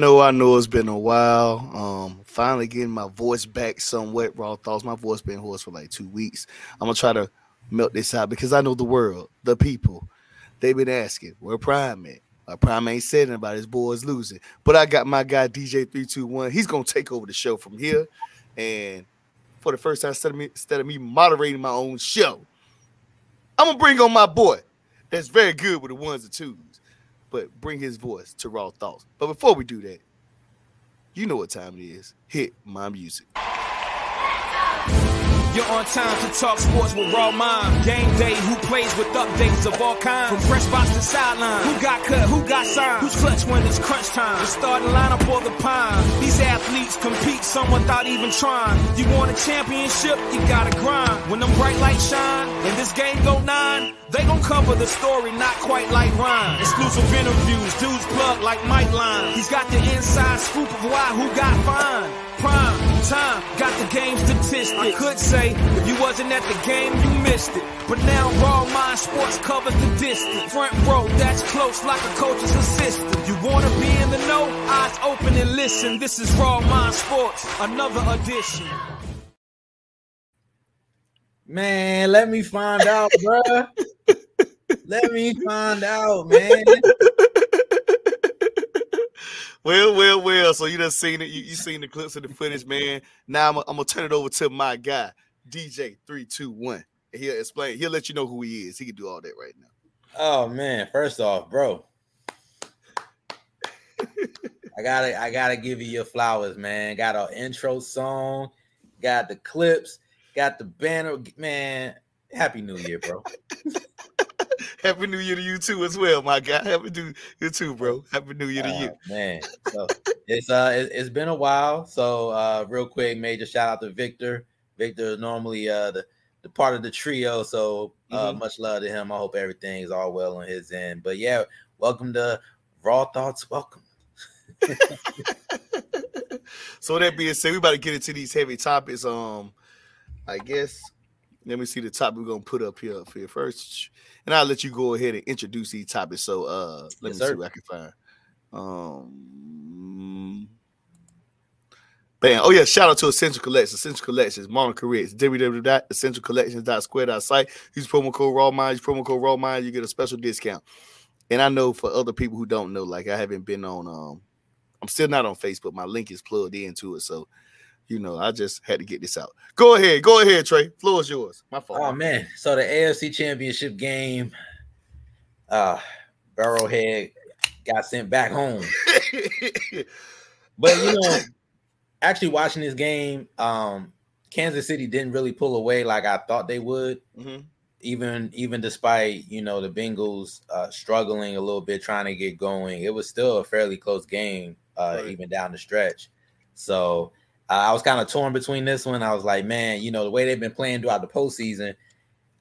Know, I know it's been a while. Um, finally getting my voice back somewhat. Raw thoughts. My voice been hoarse for like two weeks. I'm gonna try to melt this out because I know the world, the people, they've been asking where Prime at. Uh, Prime ain't said anything about his boys losing, but I got my guy DJ three two one. He's gonna take over the show from here, and for the first time, instead of me, instead of me moderating my own show, I'm gonna bring on my boy. That's very good with the ones and twos but bring his voice to Raw Thoughts. But before we do that, you know what time it is. Hit my music. You're on time to talk sports with Raw Mind. Game day, who plays with updates of all kinds. From fresh box to sideline. Who got cut, who got signed. Who's clutch when it's crunch time. The starting lineup or the pine. Athletes compete some without even trying. You want a championship, you gotta grind. When them bright lights shine and this game go nine, they gon' cover the story, not quite like Ryan. Exclusive interviews, dudes plug like Mike Line. He's got the inside scoop of why who got fined. Prime time, got the game statistics. I could say if you wasn't at the game, you missed it. But now Raw Mind Sports covers the distance. Front row, that's close like a coach's assistant. You wanna be in the know? Eyes open and listen. This is Raw Mind Sports, another edition. Man, let me find out, bruh. let me find out, man. Well, well, well. So you done seen it. You, you seen the clips of the footage, man. Now I'm, I'm gonna turn it over to my guy, DJ three two one. He'll explain. He'll let you know who he is. He can do all that right now. Oh man, first off, bro. I gotta I gotta give you your flowers, man. Got our intro song, got the clips, got the banner. Man, happy new year, bro. Happy New Year to you too, as well, my guy. Happy New Year too, bro. Happy New Year to you, Oh, man. So it's uh it, has been a while. So uh real quick, major shout out to Victor. Victor is normally uh the, the part of the trio. So uh Mhm. much love to him. I hope everything is all well on his end. But yeah, welcome to Raw Thoughts. Welcome. so that being said, we about to get into these heavy topics. Um, I guess let me see the topic we're gonna put up here for you first, and I'll let you go ahead and introduce these topics. So uh, let Yes, me see sir. what I can find. Um, bam. Oh yeah, shout out to Essential Collections. Essential Collections, Monica Ritz, www.essentialcollections.square.site. Use promo code Raw Mind. Use promo code Raw Mind. You get a special discount. And I know for other people who don't know, like I haven't been on um I'm still not on Facebook. My link is plugged into it. So, you know, I just had to get this out. Go ahead. Go ahead, Trey. Floor is yours. My fault. Oh man. So the AFC championship game, uh Burrowhead got sent back home. But you know, actually watching this game, um, Kansas City didn't really pull away like I thought they would. Mhm. Even even despite you know the Bengals uh, struggling a little bit trying to get going, it was still a fairly close game, uh, Right. even down the stretch. So uh, I was kind of torn between this one. I was like, man, you know the way they've been playing throughout the postseason,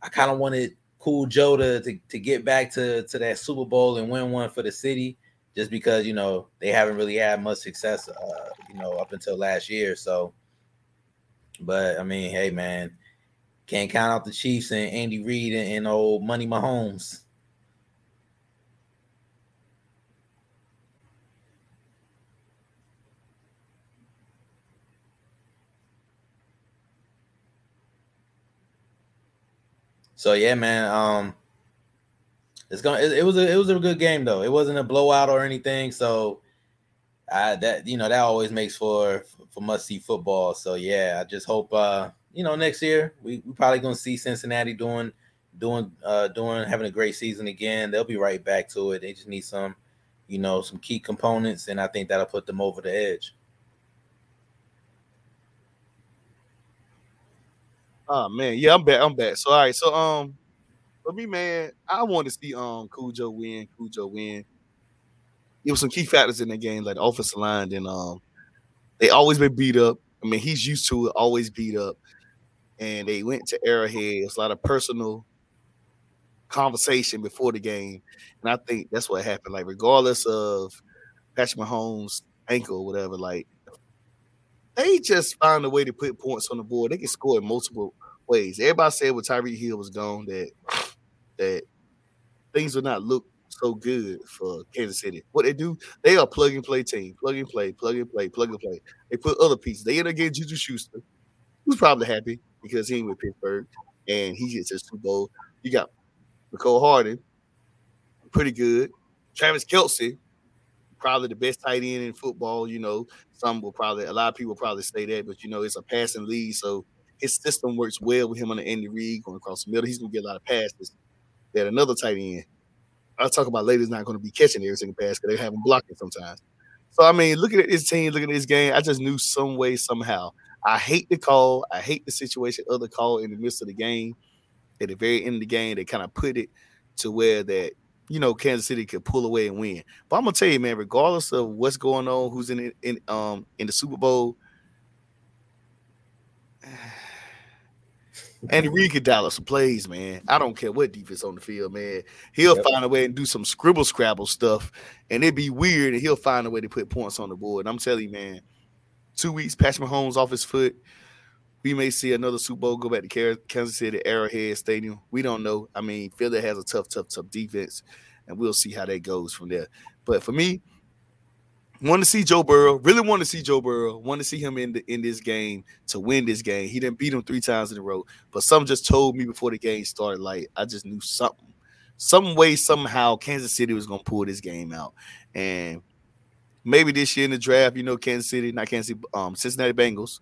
I kind of wanted Cool Joe to, to to get back to to that Super Bowl and win one for the city just because you know they haven't really had much success, uh, you know, up until last year. So, but I mean, hey, man, can't count out the Chiefs and Andy Reid and, and old Money Mahomes. So yeah, man. Um, it's gonna. It, it was a. It was a good game though. It wasn't a blowout or anything. So, I that you know that always makes for for must see football. So yeah, I just hope uh you know next year we we probably gonna see Cincinnati doing doing uh doing having a great season again. They'll be right back to it. They just need some you know some key components, and I think that'll put them over the edge. Oh man, yeah, I'm back. I'm back. So all right, so um, for me, man, I want to see um Cujo win. Cujo win. It was some key factors in the game, like the offensive line. And um, they always been beat up. I mean, he's used to it, always beat up. And they went to Arrowhead. It's a lot of personal conversation before the game, and I think that's what happened. Like, regardless of Patrick Mahomes' ankle or whatever, like they just find a way to put points on the board. They can score in multiple ways. Everybody said when Tyreek Hill was gone that that things would not look so good for Kansas City. What they do, they are plug and play team, plug and play, plug and play, plug and play. They put other pieces. They end up getting Juju Schuster, who's probably happy because he ain't with Pittsburgh and he gets a Super Bowl. You got Mecole Hardman, pretty good. Travis Kelce, probably the best tight end in football. You know, some will probably a lot of people probably say that, but you know, it's a passing lead, so his system works well with him on the Andy Reid going across the middle. He's gonna get a lot of passes. That another tight end. I'll talk about is not going to be catching every single pass because they have him blocking sometimes. So I mean, looking at this team, looking at this game, I just knew some way, somehow. I hate the call. I hate the situation of the call in the midst of the game. At the very end of the game, they kind of put it to where that you know Kansas City could pull away and win. But I'm gonna tell you, man, regardless of what's going on, who's in in um in the Super Bowl, Andy Reid could dial up some plays, man. I don't care what defense on the field, man. He'll yep. find a way and do some scribble scrabble stuff, and it'd be weird, and he'll find a way to put points on the board. And I'm telling you, man, two weeks, Patrick Mahomes off his foot. We may see another Super Bowl go back to Kansas City Arrowhead Stadium. We don't know. I mean, Philly has a tough, tough, tough defense, and we'll see how that goes from there. But for me, want to see Joe Burrow. Really want to see Joe Burrow. Want to see him in the, in this game to win this game. He didn't beat him three times in a row, but some just told me before the game started. Like I just knew something, some way, somehow, Kansas City was gonna pull this game out. And maybe this year in the draft, you know, Kansas City, not Kansas City, um, Cincinnati Bengals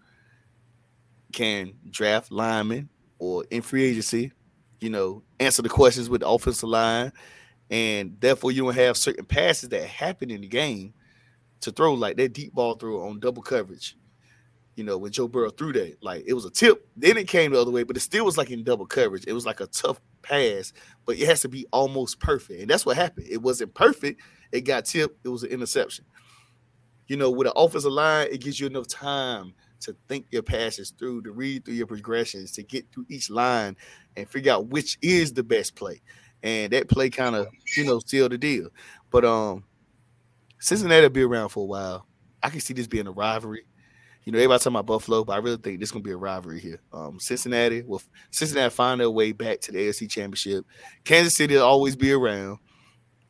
can draft linemen or in free agency, you know, answer the questions with the offensive line. And therefore, you don't have certain passes that happen in the game to throw like that deep ball throw on double coverage. You know, when Joe Burrow threw that, like it was a tip, then it came the other way, but it still was like in double coverage. It was like a tough pass, but it has to be almost perfect. And that's what happened. It wasn't perfect. It got tipped. It was an interception. You know, with an offensive line, it gives you enough time to think your passes through, to read through your progressions, to get through each line and figure out which is the best play. And that play kind of, you know, sealed the deal. But um, Cincinnati will be around for a while. I can see this being a rivalry. You know, everybody talking about Buffalo, but I really think this is gonna be a rivalry here. Um, Cincinnati will Cincinnati find their way back to the AFC Championship. Kansas City will always be around,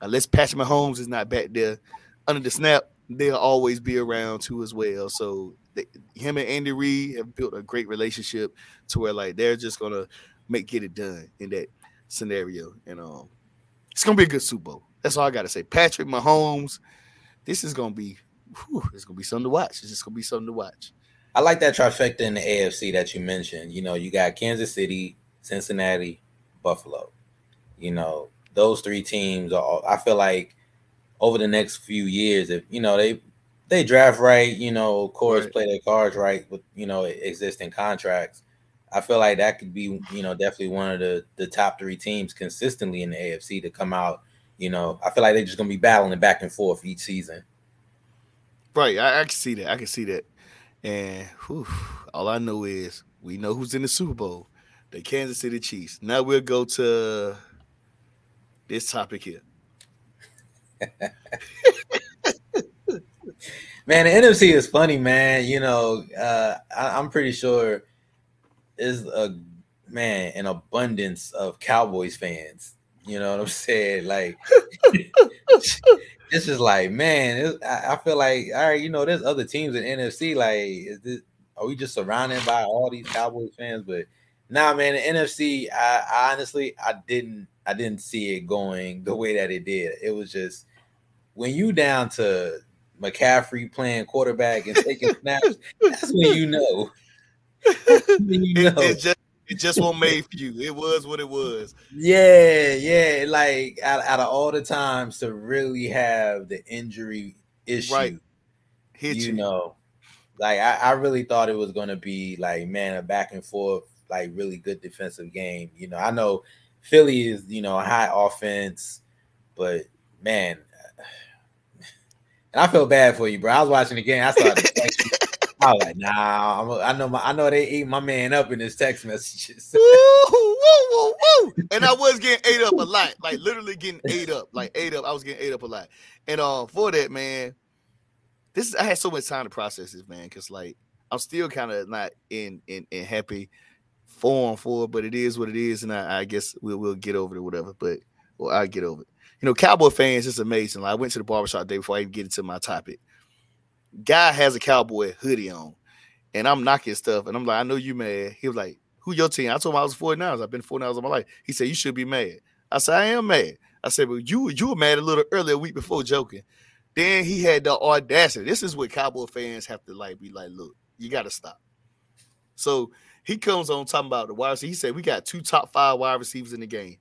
unless Patrick Mahomes is not back there under the snap. They'll always be around too as well. So they, him and Andy Reid have built a great relationship to where like they're just gonna make get it done in that scenario. And um, it's gonna be a good Super Bowl. That's all I gotta say. Patrick Mahomes this is gonna be whew, it's gonna be something to watch. It's just gonna be something to watch. I like that trifecta in the AFC that you mentioned. You know, you got Kansas City, Cincinnati, Buffalo. You know, those three teams are I feel like over the next few years, if you know they they draft right, you know, of course, right. play their cards right with you know existing contracts. I feel like that could be, you know, definitely one of the the top three teams consistently in the AFC to come out you know, I feel like they're just gonna be battling back and forth each season. Right, I, I can see that. I can see that. And whew, all I know is we know who's in the Super Bowl, the Kansas City Chiefs. Now we'll go to this topic here. man, the NFC is funny, man. You know, uh, I, I'm pretty sure is a man an abundance of Cowboys fans you know what I'm saying? Like, this is like, man, I, I, feel like, all right, you know, there's other teams in NFC. Like, is this, are we just surrounded by all these Cowboys fans? But nah, man, the NFC, I, I honestly, I didn't, I didn't see it going the way that it did. It was just when you down to McCaffrey playing quarterback and taking snaps, that's when you know. when you know. It, it just it just won't made for you. It was what it was. Yeah, yeah. Like out, out of all the times to really have the injury issue, right? Hit you, you. know, like I, I really thought it was gonna be like man a back and forth, like really good defensive game. You know, I know Philly is you know high offense, but man, and I feel bad for you, bro. I was watching the game. I started I was like, nah, I'm know my, I know they ate my man up in his text messages. woo, woo, woo. And I was getting ate up a lot, like literally getting ate up, like ate up. I was getting ate up a lot. And uh, for that, man, this is, I had so much time to process this, man, because like I'm still kind of not in in in happy form for it, but it is what it is, and I, I guess we'll we'll get over it, whatever. But well, I get over it. You know, Cowboy fans it's amazing. Like I went to the barbershop day before I even get into my topic. Guy has a cowboy hoodie on, and I'm knocking stuff, and I'm like, I know you mad. He was like, Who your team? I told him I was 49ers. I've been 49ers all my life. He said, You should be mad. I said, I am mad. I said, But you you were mad a little earlier a week before joking. Then he had the audacity. This is what Cowboy fans have to like be like, look, you gotta stop. So he comes on talking about the wide receiver. He said we got two top five wide receivers in the game.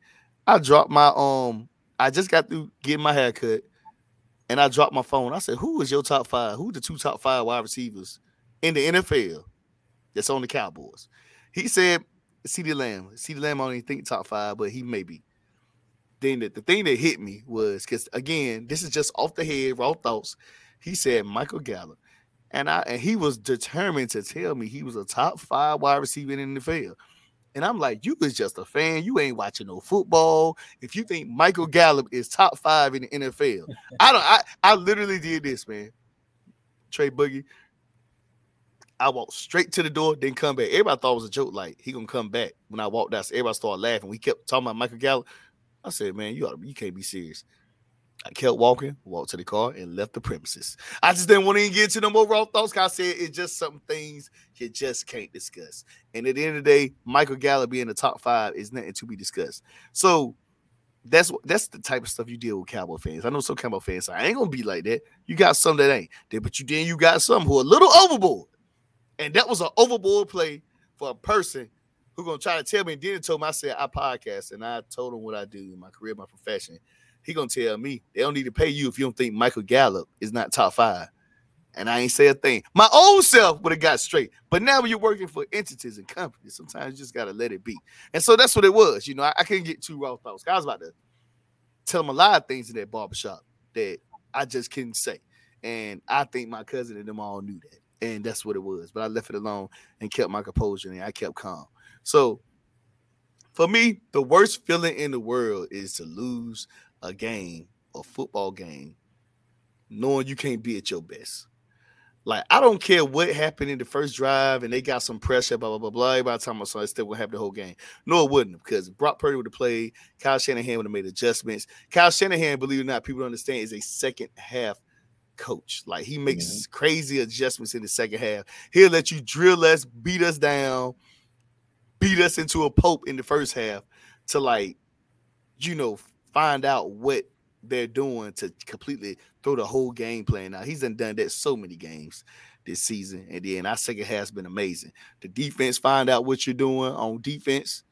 I dropped my um, I just got through getting my hair cut, and I dropped my phone. I said, Who is your top five? Who the two top five wide receivers in the NFL that's on the Cowboys? He said CeeDee Lamb. CeeDee Lamb I don't even think top five, but he may be. Then the, the thing that hit me was because again, this is just off the head, raw thoughts. He said Michael Gallup. And I and he was determined to tell me he was a top five wide receiver in the NFL. And I'm like, you was just a fan. You ain't watching no football. If you think Michael Gallup is top five in the NFL, I don't. I, I literally did this, man. Trey Boogie. I walked straight to the door, didn't come back. Everybody thought it was a joke, like he gonna come back. When I walked out, everybody started laughing. We kept talking about Michael Gallup. I said, man, you ought to, you can't be serious. I kept walking, walked to the car, and left the premises. I just didn't want to get into no more raw thoughts. I said it's just some things you just can't discuss. And at the end of the day, Michael Gallup being the top five is nothing to be discussed. So that's that's the type of stuff you deal with Cowboy fans. I know some Cowboy fans. I ain't gonna be like that. You got some that ain't. But you then you got some who are a little overboard, and that was an overboard play for a person who gonna try to tell me. And then told me I said I podcast, and I told him what I do in my career, my profession he gonna tell me they don't need to pay you if you don't think Michael Gallup is not top five. And I ain't say a thing. My old self would have got straight. But now when you're working for entities and companies, sometimes you just gotta let it be. And so that's what it was. You know, I, I couldn't get too raw thoughts. I was about to tell him a lot of things in that barbershop that I just couldn't say. And I think my cousin and them all knew that. And that's what it was. But I left it alone and kept my composure and I kept calm. So for me, the worst feeling in the world is to lose a game, a football game, knowing you can't be at your best. Like, I don't care what happened in the first drive and they got some pressure, blah, blah, blah, blah. By the time I saw it, still would have the whole game. No, it wouldn't because Brock Purdy would have played. Kyle Shanahan would have made adjustments. Kyle Shanahan, believe it or not, people don't understand, is a second half coach. Like, he makes mm-hmm. crazy adjustments in the second half. He'll let you drill us, beat us down, beat us into a pope in the first half to, like, you know, find out what they're doing to completely throw the whole game plan out. He's done done that so many games this season. And then our second half's been amazing. The defense find out what you're doing on defense.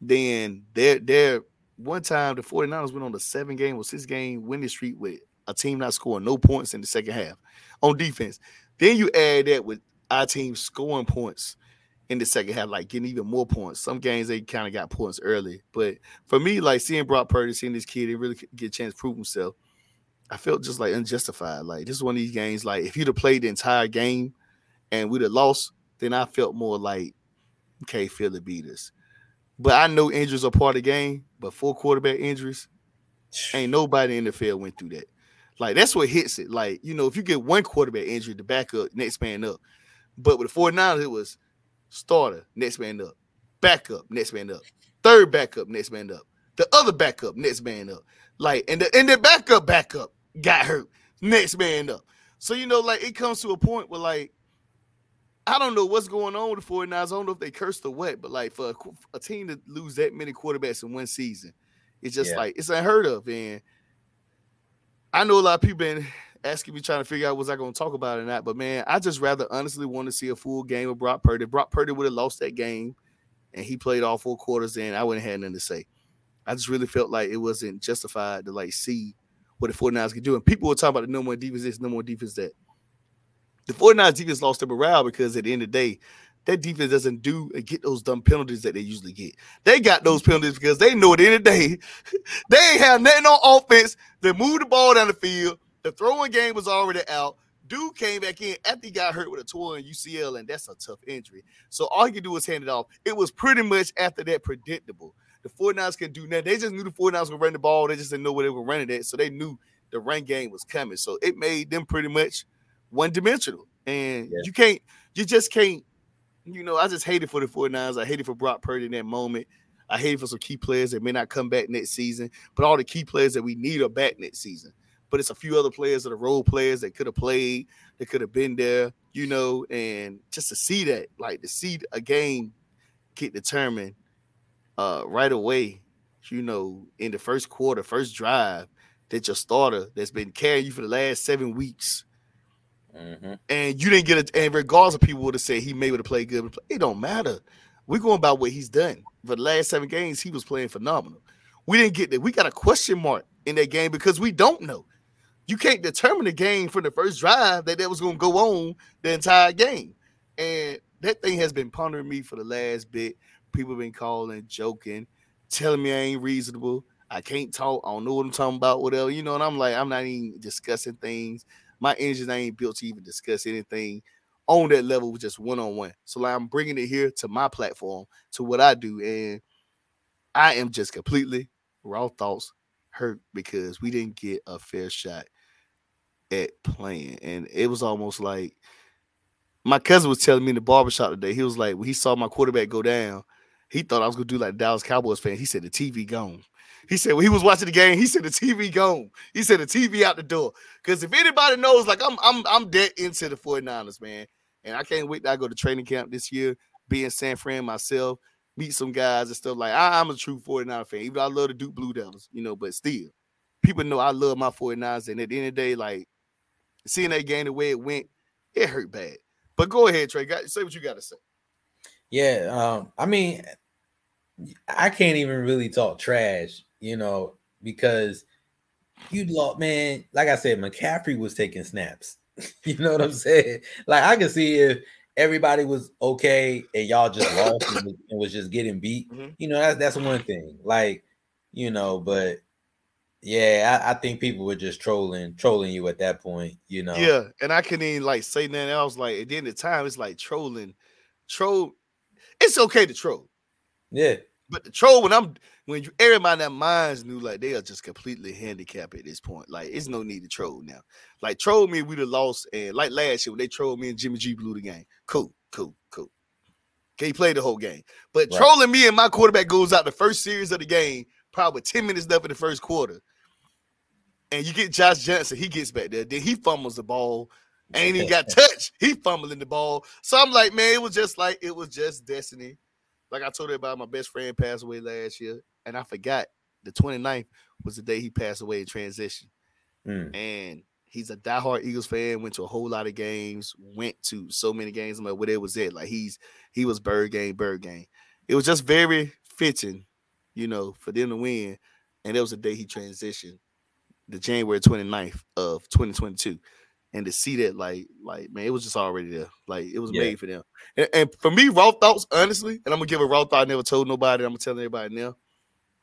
Then they're they're one time the 49ers went on the seven game or six game winning streak with a team not scoring no points in the second half on defense. Then you add that with our team scoring points in the second half, like getting even more points. Some games they kind of got points early, but for me, like seeing Brock Purdy, seeing this kid, he really get a chance to prove himself. I felt just like unjustified. Like this is one of these games. Like if he'd have played the entire game and we'd have lost, then I felt more like okay, Philly beat us. But I know injuries are part of the game. But four quarterback injuries, ain't nobody in the field went through that. Like that's what hits it. Like you know, if you get one quarterback injury, the backup next man up. But with the 49ers, it was starter, next man up, backup, next man up, third backup, next man up, the other backup, next man up. Like, and the and the backup backup got hurt, next man up. So you know, like it comes to a point where like I don't know what's going on with the 49ers. I don't know if they cursed or what, but like for a, a team to lose that many quarterbacks in one season, it's just yeah. like it's unheard of. And I know a lot of people been asking me trying to figure out was I going to talk about or not. But man, I just rather honestly want to see a full game of Brock Purdy. Brock Purdy would have lost that game and he played all four quarters in, I wouldn't have had nothing to say. I just really felt like it wasn't justified to like see what the 49ers could do. And people were talking about the no more defense this, no more defense that. The 49ers defense lost their morale because at the end of the day, that defense doesn't do and get those dumb penalties that they usually get. They got those penalties because they know at the end of the day, they ain't have nothing on offense. They move the ball down the field. The throwing game was already out. Dude came back in after he got hurt with a torn UCL, and that's a tough injury. So all he could do was hand it off. It was pretty much after that predictable. The 49ers can do nothing. They just knew the 49ers would run the ball. They just didn't know where they were running it. So they knew the run game was coming. So it made them pretty much one dimensional. And yeah. you can't, you just can't, you know, I just hated for the 49ers. I hated for Brock Purdy in that moment. I hate for some key players that may not come back next season, but all the key players that we need are back next season. But it's a few other players that are role players that could have played, that could have been there, you know, and just to see that, like to see a game get determined uh, right away, you know, in the first quarter, first drive, that your starter that's been carrying you for the last seven weeks Mm-hmm. And you didn't get it. And regardless of people would have said he may have played good, it don't matter. We're going about what he's done. For the last seven games, he was playing phenomenal. We didn't get that. We got a question mark in that game because we don't know. You can't determine the game from the first drive that that was going to go on the entire game. And that thing has been pondering me for the last bit. People been calling, joking, telling me I ain't reasonable. I can't talk. I don't know what I'm talking about, whatever. You know, and I'm like, I'm not even discussing things my engine ain't built to even discuss anything on that level with just one on one. So like, I'm bringing it here to my platform to what I do, and I am just completely raw thoughts hurt because we didn't get a fair shot at playing, and it was almost like my cousin was telling me in the barbershop today. He was like, when he saw my quarterback go down, he thought I was gonna do like Dallas Cowboys fan. He said the TV gone. He said when he was watching the game, he said the TV gone. He said the TV out the door. Because if anybody knows, like I'm I'm I'm dead into the 49ers, man. And I can't wait to go to training camp this year, be in San Fran myself, meet some guys and stuff like I, am a true 49 fan. Even though I love the Duke Blue Devils, you know, but still, people know I love my 49ers. And at the end of the day, like seeing that game the way it went, it hurt bad. But go ahead, Trey. Got, say what you got to say. Yeah, um, I mean, I can't even really talk trash you know, because you lost, man. Like I said, McCaffrey was taking snaps. you know what I'm saying? Like I can see if everybody was okay and y'all just lost and, was, just getting beat. Mm-hmm. You know, that's that's one thing. Like, you know, but yeah, I, I, think people were just trolling, trolling you at that point. You know. Yeah, and I couldn't even like say nothing else. Like at the end of the time, it's like trolling. Troll. It's okay to troll. Yeah. But the troll when I'm when you everybody that minds knew like they are just completely handicapped at this point. Like it's no need to troll now. Like troll me, we'd have lost. And like last year when they trolled me and Jimmy G blew the game. Cool, cool, cool. Okay, he played the whole game. But right. trolling me and my quarterback goes out the first series of the game, probably 10 minutes left in the first quarter. And you get Josh Johnson, he gets back there. Then he fumbles the ball. Ain't even got touched. He fumbling the ball. So I'm like, man, it was just like it was just destiny like I told everybody, my best friend passed away last year, and I forgot the 29th was the day he passed away in transition. Mm. And he's a diehard Eagles fan, went to a whole lot of games, went to so many games. I'm like, where was it? Like he's he was bird game, bird game. It was just very fitting, you know, for them to win. And it was the day he transitioned, the January 29th of 2022 and to see that like like man it was just already there. Like it was yeah. made for them. And, and, for me raw thoughts honestly and i'm gonna give a raw thought i never told nobody i'm gonna tell everybody now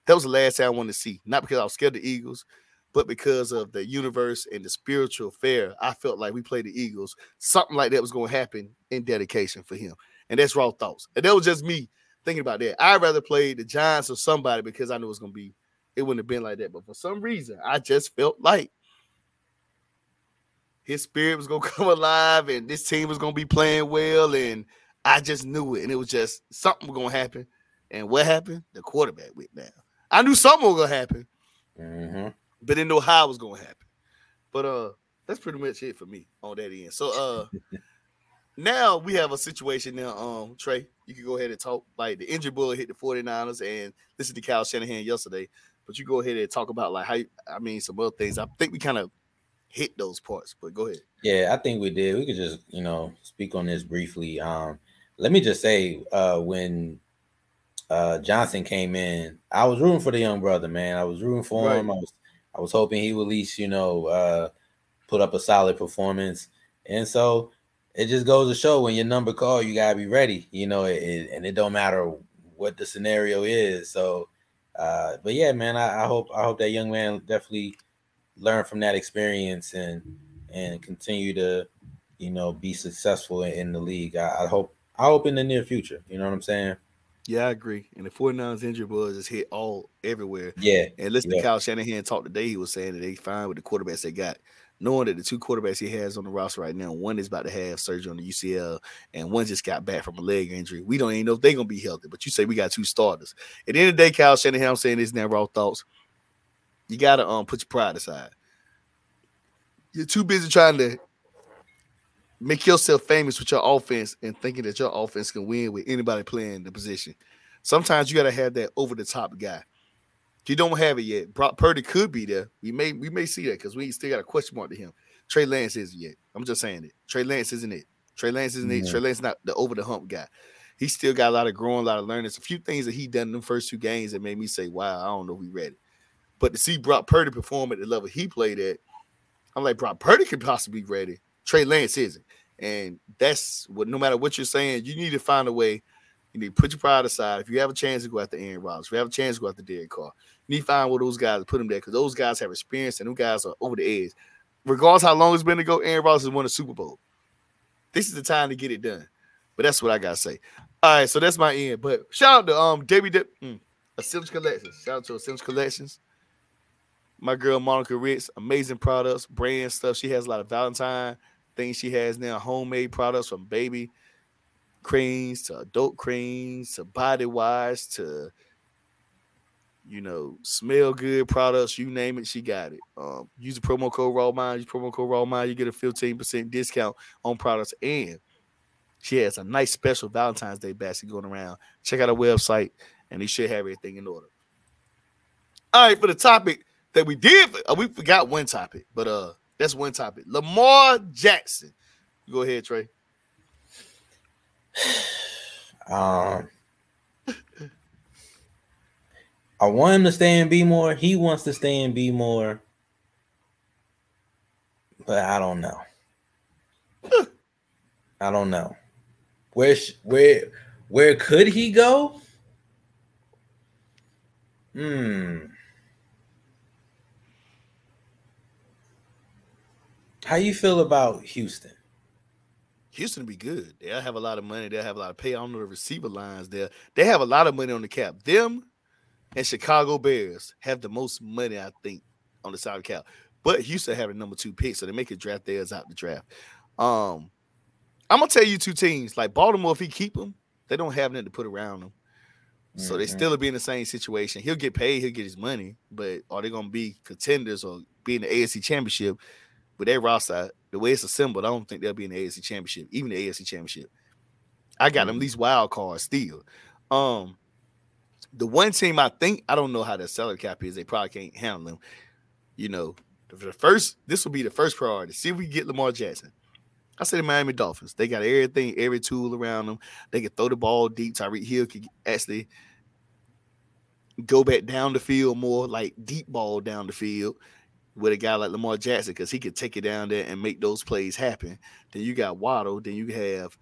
that was the last thing i wanted to see. Not because i was scared of the eagles but because of the universe and the spiritual fair i felt like we played the eagles. Something like that was going to happen in dedication for him. And that's raw thoughts. And that was just me thinking about that. I'd rather play the giants or somebody because i knew it was going to be it wouldn't have been like that but for some reason i just felt like his spirit was gonna come alive and this team was gonna be playing well. And I just knew it. And it was just something was gonna happen. And what happened? The quarterback went down. I knew something was gonna happen, mm-hmm. but didn't know how it was gonna happen. But uh that's pretty much it for me on that end. So uh now we have a situation now, um, Trey. You can go ahead and talk. Like the injury bullet hit the 49ers and listen to Kyle Shanahan yesterday. But you go ahead and talk about like how I mean some other things. I think we kind of hit those parts. But go ahead. Yeah, I think we did. We could just, you know, speak on this briefly. Um, let me just say, uh, when uh Johnson came in, I was rooting for the young brother, man. I was rooting for right. him. I was I was hoping he would at least, you know, uh put up a solid performance. And so it just goes to show when your number call, you gotta be ready, you know, it, it, and it don't matter what the scenario is. So uh, but yeah, man, I, I hope I hope that young man definitely learn from that experience and and continue to you know be successful in, in the league. I, I, hope I hope in the near future. You know what I'm saying? Yeah, I agree. And the 49ers injury buzz is hit all everywhere. Yeah. And listen yeah. to Kyle Shanahan talk today. He was saying that they fine with the quarterbacks they got. Knowing that the two quarterbacks he has on the roster right now, one is about to have surgery on the UCL, and one just got back from a leg injury. We don't even know if they're gonna be healthy. But you say we got two starters. At the end of the day, Kyle Shanahan, I'm saying this now, raw thoughts. You gotta um put your pride aside. You're too busy trying to make yourself famous with your offense and thinking that your offense can win with anybody playing the position. Sometimes you gotta have that over the top guy. You don't have it yet. Brock Purdy could be there. We may we may see that because we still got a question mark to him. Trey Lance isn't yet. I'm just saying it. Trey Lance isn't it. Trey Lance isn't it. Trey Lance not the over the hump guy. He still got a lot of growing, a lot of learning. It's a few things that he done in the first two games that made me say, "Wow, I don't know if we ready." But to see Brock Purdy perform at the level he played at, I'm like, Brock Purdy could possibly be ready. Trey Lance isn't, and that's what. No matter what you're saying, you need to find a way. You need to put your pride aside. If you have a chance to go after Aaron Rodgers, if you have a chance to go after Derek Carr, need to find of those guys put him there because those guys have experience and those guys are over the edge. Regardless how long it's been to go, Aaron Rodgers has won a Super Bowl. This is the time to get it done. But that's what I gotta say. All right, so that's my end. But shout out to um Debbie De- mm, Essential Collections. Shout out to Essential Collections. My girl Monica Ritz, amazing products, brand stuff. She has a lot of Valentine things. She has now homemade products from baby creams to adult creams to body wash to you know, smell good products, you name it, she got it. Um, use the promo code Raw Mind, use promo code Raw Mind, you get a 15% discount on products. And she has a nice special Valentine's Day basket going around. Check out her website, and they should have everything in order. All right, for the topic that we did, uh, we forgot one topic, but uh, that's one topic. Lamar Jackson. Go ahead, Trey. Um, I want him to stay and be more. He wants to stay and be more. But I don't know. I don't know. Where where where could he go? Hmm. How you feel about Houston? Houston be good. They'll have a lot of money. They'll have a lot of pay. I don't know the receiver lines there. They have a lot of money on the cap. Them and Chicago Bears have the most money, I think, on the side of the cap. But Houston have a number two pick, so they make a draft theirs out the draft. Um, I'm gonna tell you two teams like Baltimore. If he keep them, they don't have nothing to put around them, so mm-hmm. they still be in the same situation. He'll get paid, he'll get his money, but are they gonna be contenders or be in the AFC Championship? With their roster, the way it's assembled, I don't think they'll be in the AFC Championship, even the AFC Championship. I got mm-hmm. them these wild cards still. Um, the one team I think I don't know how the salary cap is. They probably can't handle them. You know, the first this will be the first priority. See if we get Lamar Jackson. I say the Miami Dolphins. They got everything, every tool around them. They can throw the ball deep. Tyreek Hill can actually go back down the field more, like deep ball down the field with a guy like Lamar Jackson because he could take it down there and make those plays happen. Then you got Waddle. Then you have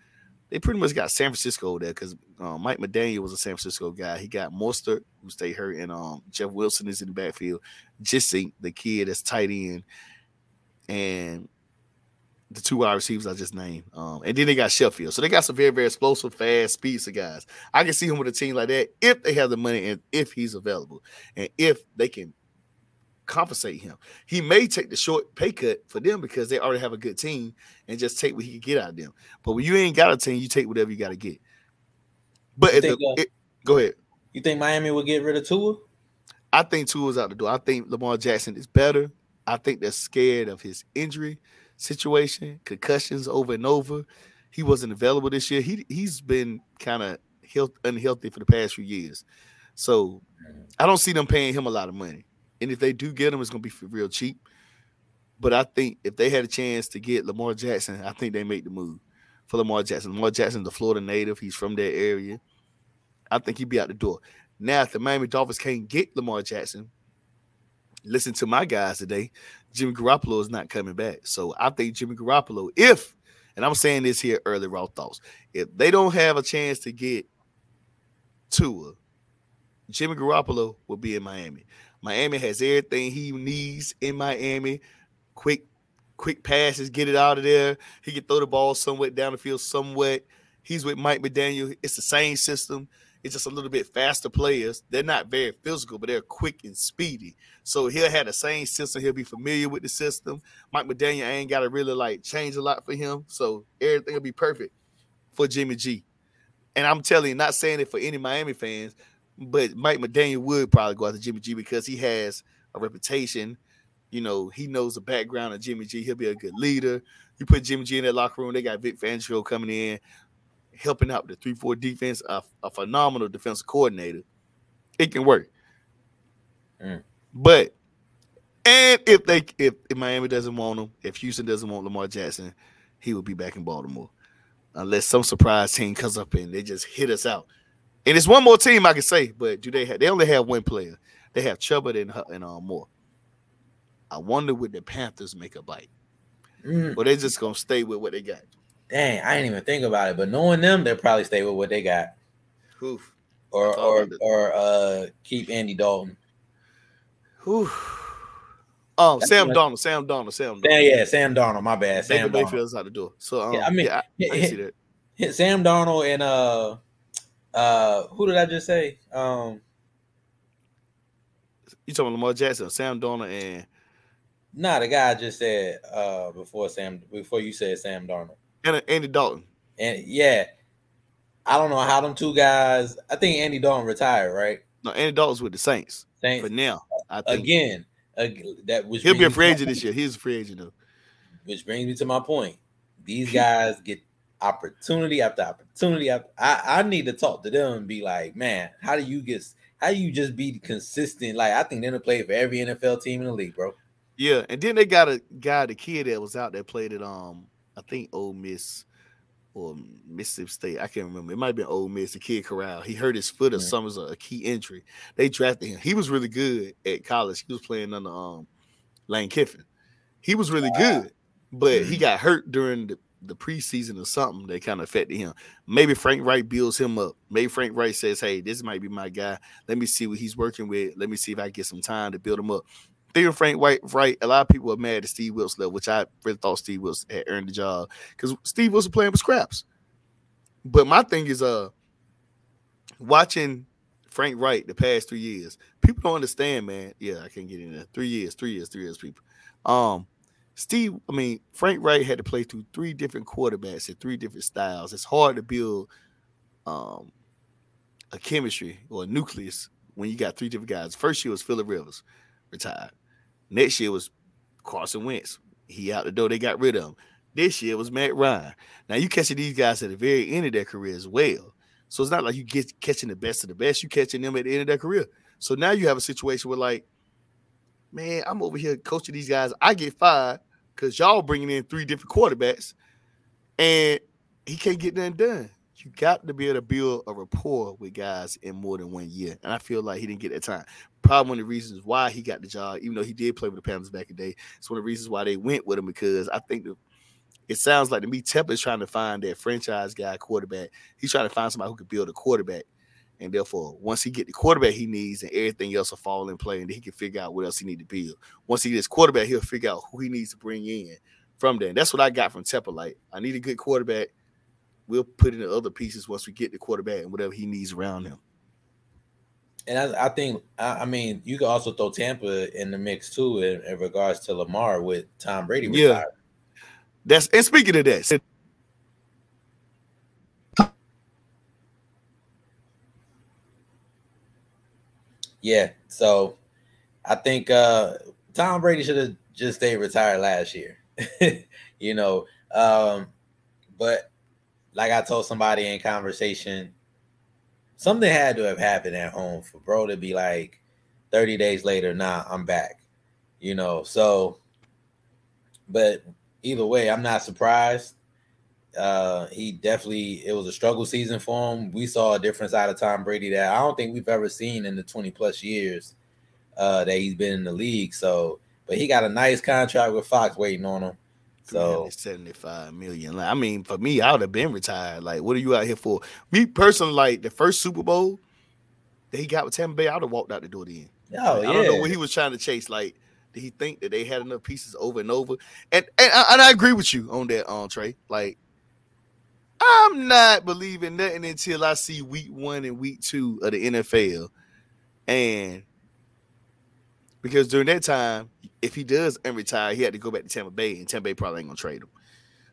they pretty much got San Francisco there because um, Mike McDaniel was a San Francisco guy. He got Mostert, who stayed hurt, and um, Jeff Wilson is in the backfield. Gesicki, the kid that's tight end, and the two wide receivers I just named. Um, and then they got Sherfield. So they got some very, very explosive, fast, speeds of guys. I can see him with a team like that if they have the money and if he's available and if they can compensate him. He may take the short pay cut for them because they already have a good team and just take what he can get out of them. But when you ain't got a team, you take whatever you got to get. But think, the, uh, it, go ahead. You think Miami will get rid of Tua? I think Tua's out the door. I think Lamar Jackson is better. I think they're scared of his injury situation, concussions over and over. He wasn't available this year. He he's been kind of health unhealthy for the past few years. So I don't see them paying him a lot of money. And if they do get him, it's gonna be real cheap. But I think if they had a chance to get Lamar Jackson, I think they make the move for Lamar Jackson. Lamar Jackson's the Florida native. He's from that area. I think he'd be out the door. Now, if the Miami Dolphins can't get Lamar Jackson, listen to my guys today. Jimmy Garoppolo is not coming back. So I think Jimmy Garoppolo, if, and I'm saying this here early, raw thoughts, if they don't have a chance to get Tua, Jimmy Garoppolo will be in Miami. Miami has everything he needs in Miami. Quick, quick passes, get it out of there. He can throw the ball somewhat down the field, somewhat. He's with Mike McDaniel. It's the same system. It's just a little bit faster players. They're not very physical, but they're quick and speedy. So he'll have the same system. He'll be familiar with the system. Mike McDaniel ain't got to really like change a lot for him. So everything will be perfect for Jimmy G. And I'm telling you, not saying it for any Miami fans, but Mike McDaniel would probably go after Jimmy G because he has a reputation. You know, he knows the background of Jimmy G. He'll be a good leader. You put Jimmy G in that locker room, they got Vic Fangio coming in, helping out the 3 4 defense, a, a, phenomenal defensive coordinator. It can work. Mm. But, and if they, if, if Miami doesn't want him, if Houston doesn't want Lamar Jackson, he will be back in Baltimore. Unless some surprise team comes up and they just hit us out. And it's one more team I can say, but do they have? They only have one player. They have Chuba and and uh, more. I wonder would the Panthers make a bite, mm. or they just gonna stay with what they got. Dang, I didn't even think about it, but knowing them, they'll probably stay with what they got. Oof. Or or or uh keep Andy Dalton. Oof. Oh, That's Sam Darnold, Sam Darnold, Sam Darnold. Yeah, yeah, Sam Darnold. My bad. Sam Baker Mayfield's out the door. So um, yeah, I mean, yeah, I, I see that. Sam Darnold and uh uh, who did I just say? Um, you talking Lamar Jackson, Sam Darnold, and nah, the guy I just said uh before Sam before you said Sam Darnold and Andy Dalton. And yeah, I don't know how them two guys. I think Andy Dalton retired, right? No, Andy Dalton's with the Saints. Saints. For now, I think. again, uh, that was he'll be a free agent this year. He's a free agent though. Which brings me to my point. These guys get opportunity after opportunity. After, I, I need to talk to them and be like, man, how do you get how do you just be consistent? Like I think they're gonna play for every NFL team in the league, bro. Yeah, and then they got a guy, the kid that was out there played at um, I think Ole Miss or Mississippi State. I can't remember. It might have been Ole Miss, the kid Corral. He hurt his foot or mm-hmm. something, was a key injury. They drafted him. He was really good at college. He was playing under um Lane Kiffin. He was really wow. good, but mm-hmm. he got hurt during the the preseason or something that kind of affected him. Maybe Frank Reich builds him up. Maybe Frank Reich says, "Hey, this might be my guy. Let me see what he's working with. Let me see if I get some time to build him up." Thinking Frank White, right? A lot of people are mad at Steve Wilson, which I really thought Steve Wilson had earned the job because Steve Wilson playing with scraps. But my thing is, uh, watching Frank Reich the past three years, people don't understand, man. Yeah, I can't get in there. Three years, three years, three years, people. Um, Steve, I mean, Frank Reich had to play through three different quarterbacks and three different styles. It's hard to build um, a chemistry or a nucleus when you got three different guys. First year was Philip Rivers, retired. Next year was Carson Wentz. He out the door. They got rid of him. This year was Matt Ryan. Now you catching these guys at the very end of their career as well. So it's not like you get catching the best of the best. You catching them at the end of their career. So now you have a situation where like man, I'm over here coaching these guys. I get fired because y'all bringing in three different quarterbacks, and he can't get nothing done. You got to be able to build a rapport with guys in more than one year, and I feel like he didn't get that time. Probably one of the reasons why he got the job, even though he did play with the Panthers back in the day. It's one of the reasons why they went with him because I think the it sounds like to me Tepper is trying to find that franchise guy quarterback. He's trying to find somebody who could build a quarterback and therefore, once he get the quarterback he needs, and everything else will fall in play, and he can figure out what else he need to build. Once he gets quarterback, he'll figure out who he needs to bring in from there. And that's what I got from Tepper. Like, I need a good quarterback. We'll put in the other pieces once we get the quarterback and whatever he needs around him. And I, I think, I, I, mean, you can also throw Tampa in the mix too in, in regards to Lamar with Tom Brady. Yeah, that's and speaking of that, Yeah. So I think uh Tom Brady should have just stayed retired last year. you know, um, but like I told somebody in conversation, something had to have happened at home for bro to be like 30 days later, nah, I'm back. You know, so but either way, I'm not surprised. Uh, he definitely it was a struggle season for him. We saw a difference out of Tom Brady that I don't think we've ever seen in the 20 plus years uh, that he's been in the league. So, but he got a nice contract with Fox waiting on him. So 75 million. I mean, for me, I would have been retired. Like, what are you out here for? Me personally, like the first Super Bowl that he got with Tampa Bay, I would have walked out the door then. Oh, like, yeah. I don't know what he was trying to chase. Like, did he think that they had enough pieces over and over? And and, and I agree with you on that, um, Trey. Like, I'm not believing nothing until I see week one and week two of the NFL. And because during that time, if he does unretire, he had to go back to Tampa Bay, and Tampa Bay probably ain't gonna trade him.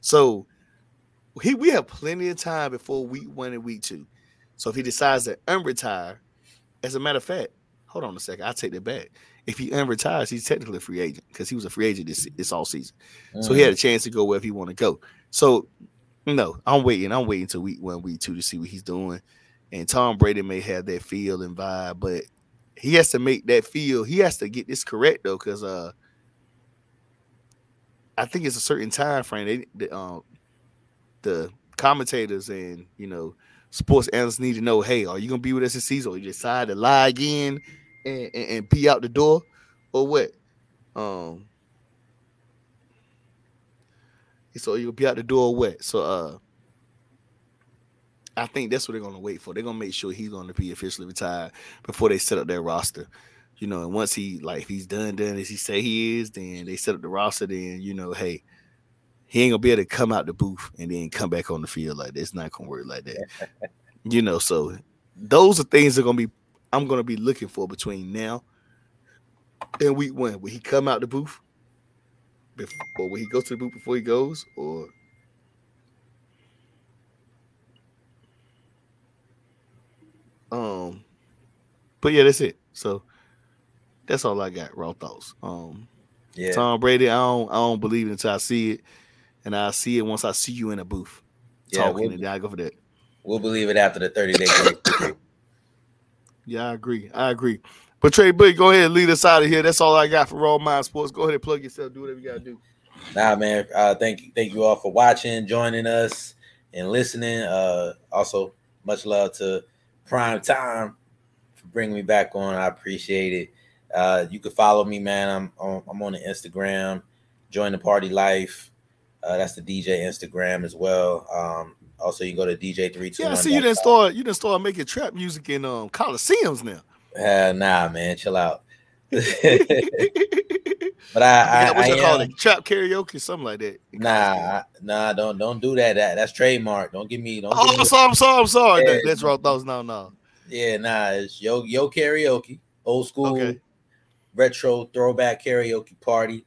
So he we have plenty of time before week one and week two. So if he decides to unretire, as a matter of fact, hold on a second, I'll take that back. If he unretires, he's technically a free agent because he was a free agent this, this all season. Mm-hmm. So he had a chance to go wherever he want to go. So no, I'm waiting. I'm waiting till week one, week two to see what he's doing. And Tom Brady may have that feel and vibe, but he has to make that feel. He has to get this correct though, because uh, I think it's a certain time frame. They, the, um, the commentators and you know sports analysts need to know: Hey, are you gonna be with us this season, or you decide to lie again and, and, and out the door, or what? Um, so you'll be out the door wet. So uh I think that's what they're gonna wait for. They're gonna make sure he's gonna be officially retired before they set up their roster. You know, and once he like if he's done done as he say he is, then they set up the roster, then you know, hey, he ain't gonna be able to come out the booth and then come back on the field like that. It's not gonna work like that. you know, so those are things that are gonna be I'm gonna be looking for between now and week one. Will he come out the booth? Before when he goes to the booth before he goes, or um, but yeah, that's it. So that's all I got. Raw thoughts. Um, yeah, Tom Brady. I don't I don't believe it until I see it, and I see it once I see you in a booth yeah, talking, we'll, and I go for that. We'll believe it after the thirty day. yeah, I agree. I agree. But Trey Boy, go ahead and lead us out of here. That's all I got for Raw Mind Sports. Go ahead and plug yourself. Do whatever you gotta do. Nah, man. Uh, thank you, thank you all for watching, joining us, and listening. Uh, also, much love to Prime Time for bringing me back on. I appreciate it. Uh, you can follow me, man. I'm on, I'm on the Instagram. Join the party life. Uh, that's the DJ Instagram as well. Um, also, you can go to DJ three two. Yeah, I see you didn't start. You didn't start making trap music in um coliseums now. Uh, nah, man, chill out. but I, I, what you call it, trap karaoke, something like that. Nah, nah, don't don't do that. That that's trademark. Don't give me. Don't. Oh, I'm sorry. I'm sorry. I'm sorry. Yeah. That's right. Those no, no. Yeah, nah. It's yo yo karaoke, old school, okay. retro throwback karaoke party.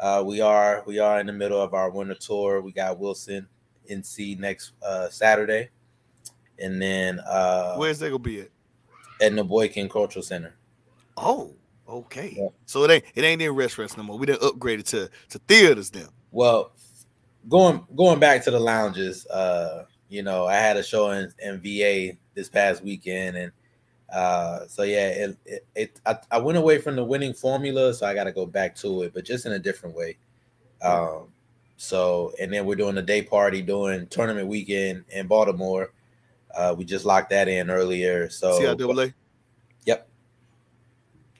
Uh, we are we are in the middle of our winter tour. We got Wilson NC next uh, Saturday, and then uh, where's they gonna be at? At the Boykin Cultural Center. Oh, okay. Yeah. So it ain't it ain't in restaurants no more. We didn't upgrade it to to theaters now. Well, going going back to the lounges, uh, you know, I had a show in, in VA this past weekend, and uh, so yeah, it, it, it I, I, went away from the winning formula, so I got to go back to it, but just in a different way. Um, so and then we're doing a day party, doing tournament weekend in Baltimore. Uh, we just locked that in earlier. So CIAA. Yep.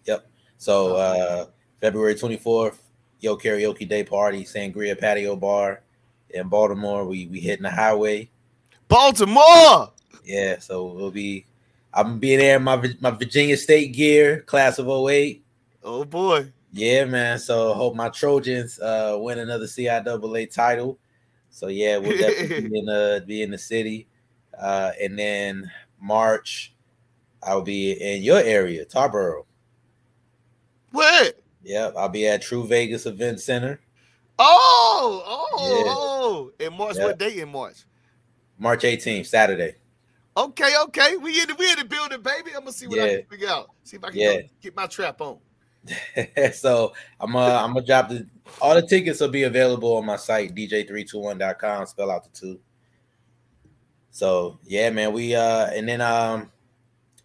Yep. So uh, February 24th, Yo Karaoke Day Party, Sangria Patio Bar in Baltimore. We we hitting the highway. Baltimore. Yeah, so we'll be I'm being there in my my Virginia State gear, class of 08. Oh boy. Yeah, man. So hope my Trojans uh win another CIAA title. So yeah, we'll definitely be in the be in the city. Uh, and then March, I'll be in your area, Tarboro. What? Yep, I'll be at True Vegas Event Center. Oh, oh, yeah. oh! In March, yep. what day in March? March 18th, Saturday. Okay, okay. We in the we in the building, baby. I'm gonna see what yeah. I can figure out. See if I can yeah. get my trap on. so I'm uh I'm gonna drop the all the tickets will be available on my site dj321.com. Spell out the two. So yeah, man, we uh and then um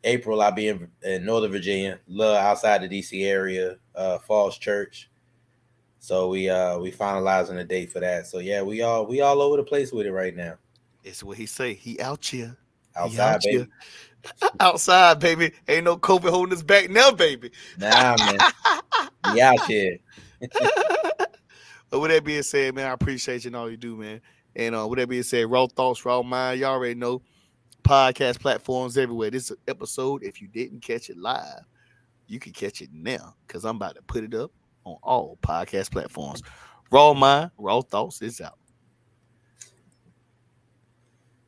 April I'll be in, in Northern Virginia, little outside the DC area, uh Falls Church. So we uh we finalizing a date for that. So yeah, we all we all over the place with it right now. It's what he say. He out here. Outside, out baby. Outside, baby. Ain't no COVID holding us back now, baby. Nah, man. we out here. but with that being said, man, I appreciate you and all you do, man. And uh, that being said, raw thoughts, raw mind. Y'all already know podcast platforms everywhere. This episode, if you didn't catch it live, you can catch it now because I'm about to put it up on all podcast platforms. Raw mind, raw thoughts is out.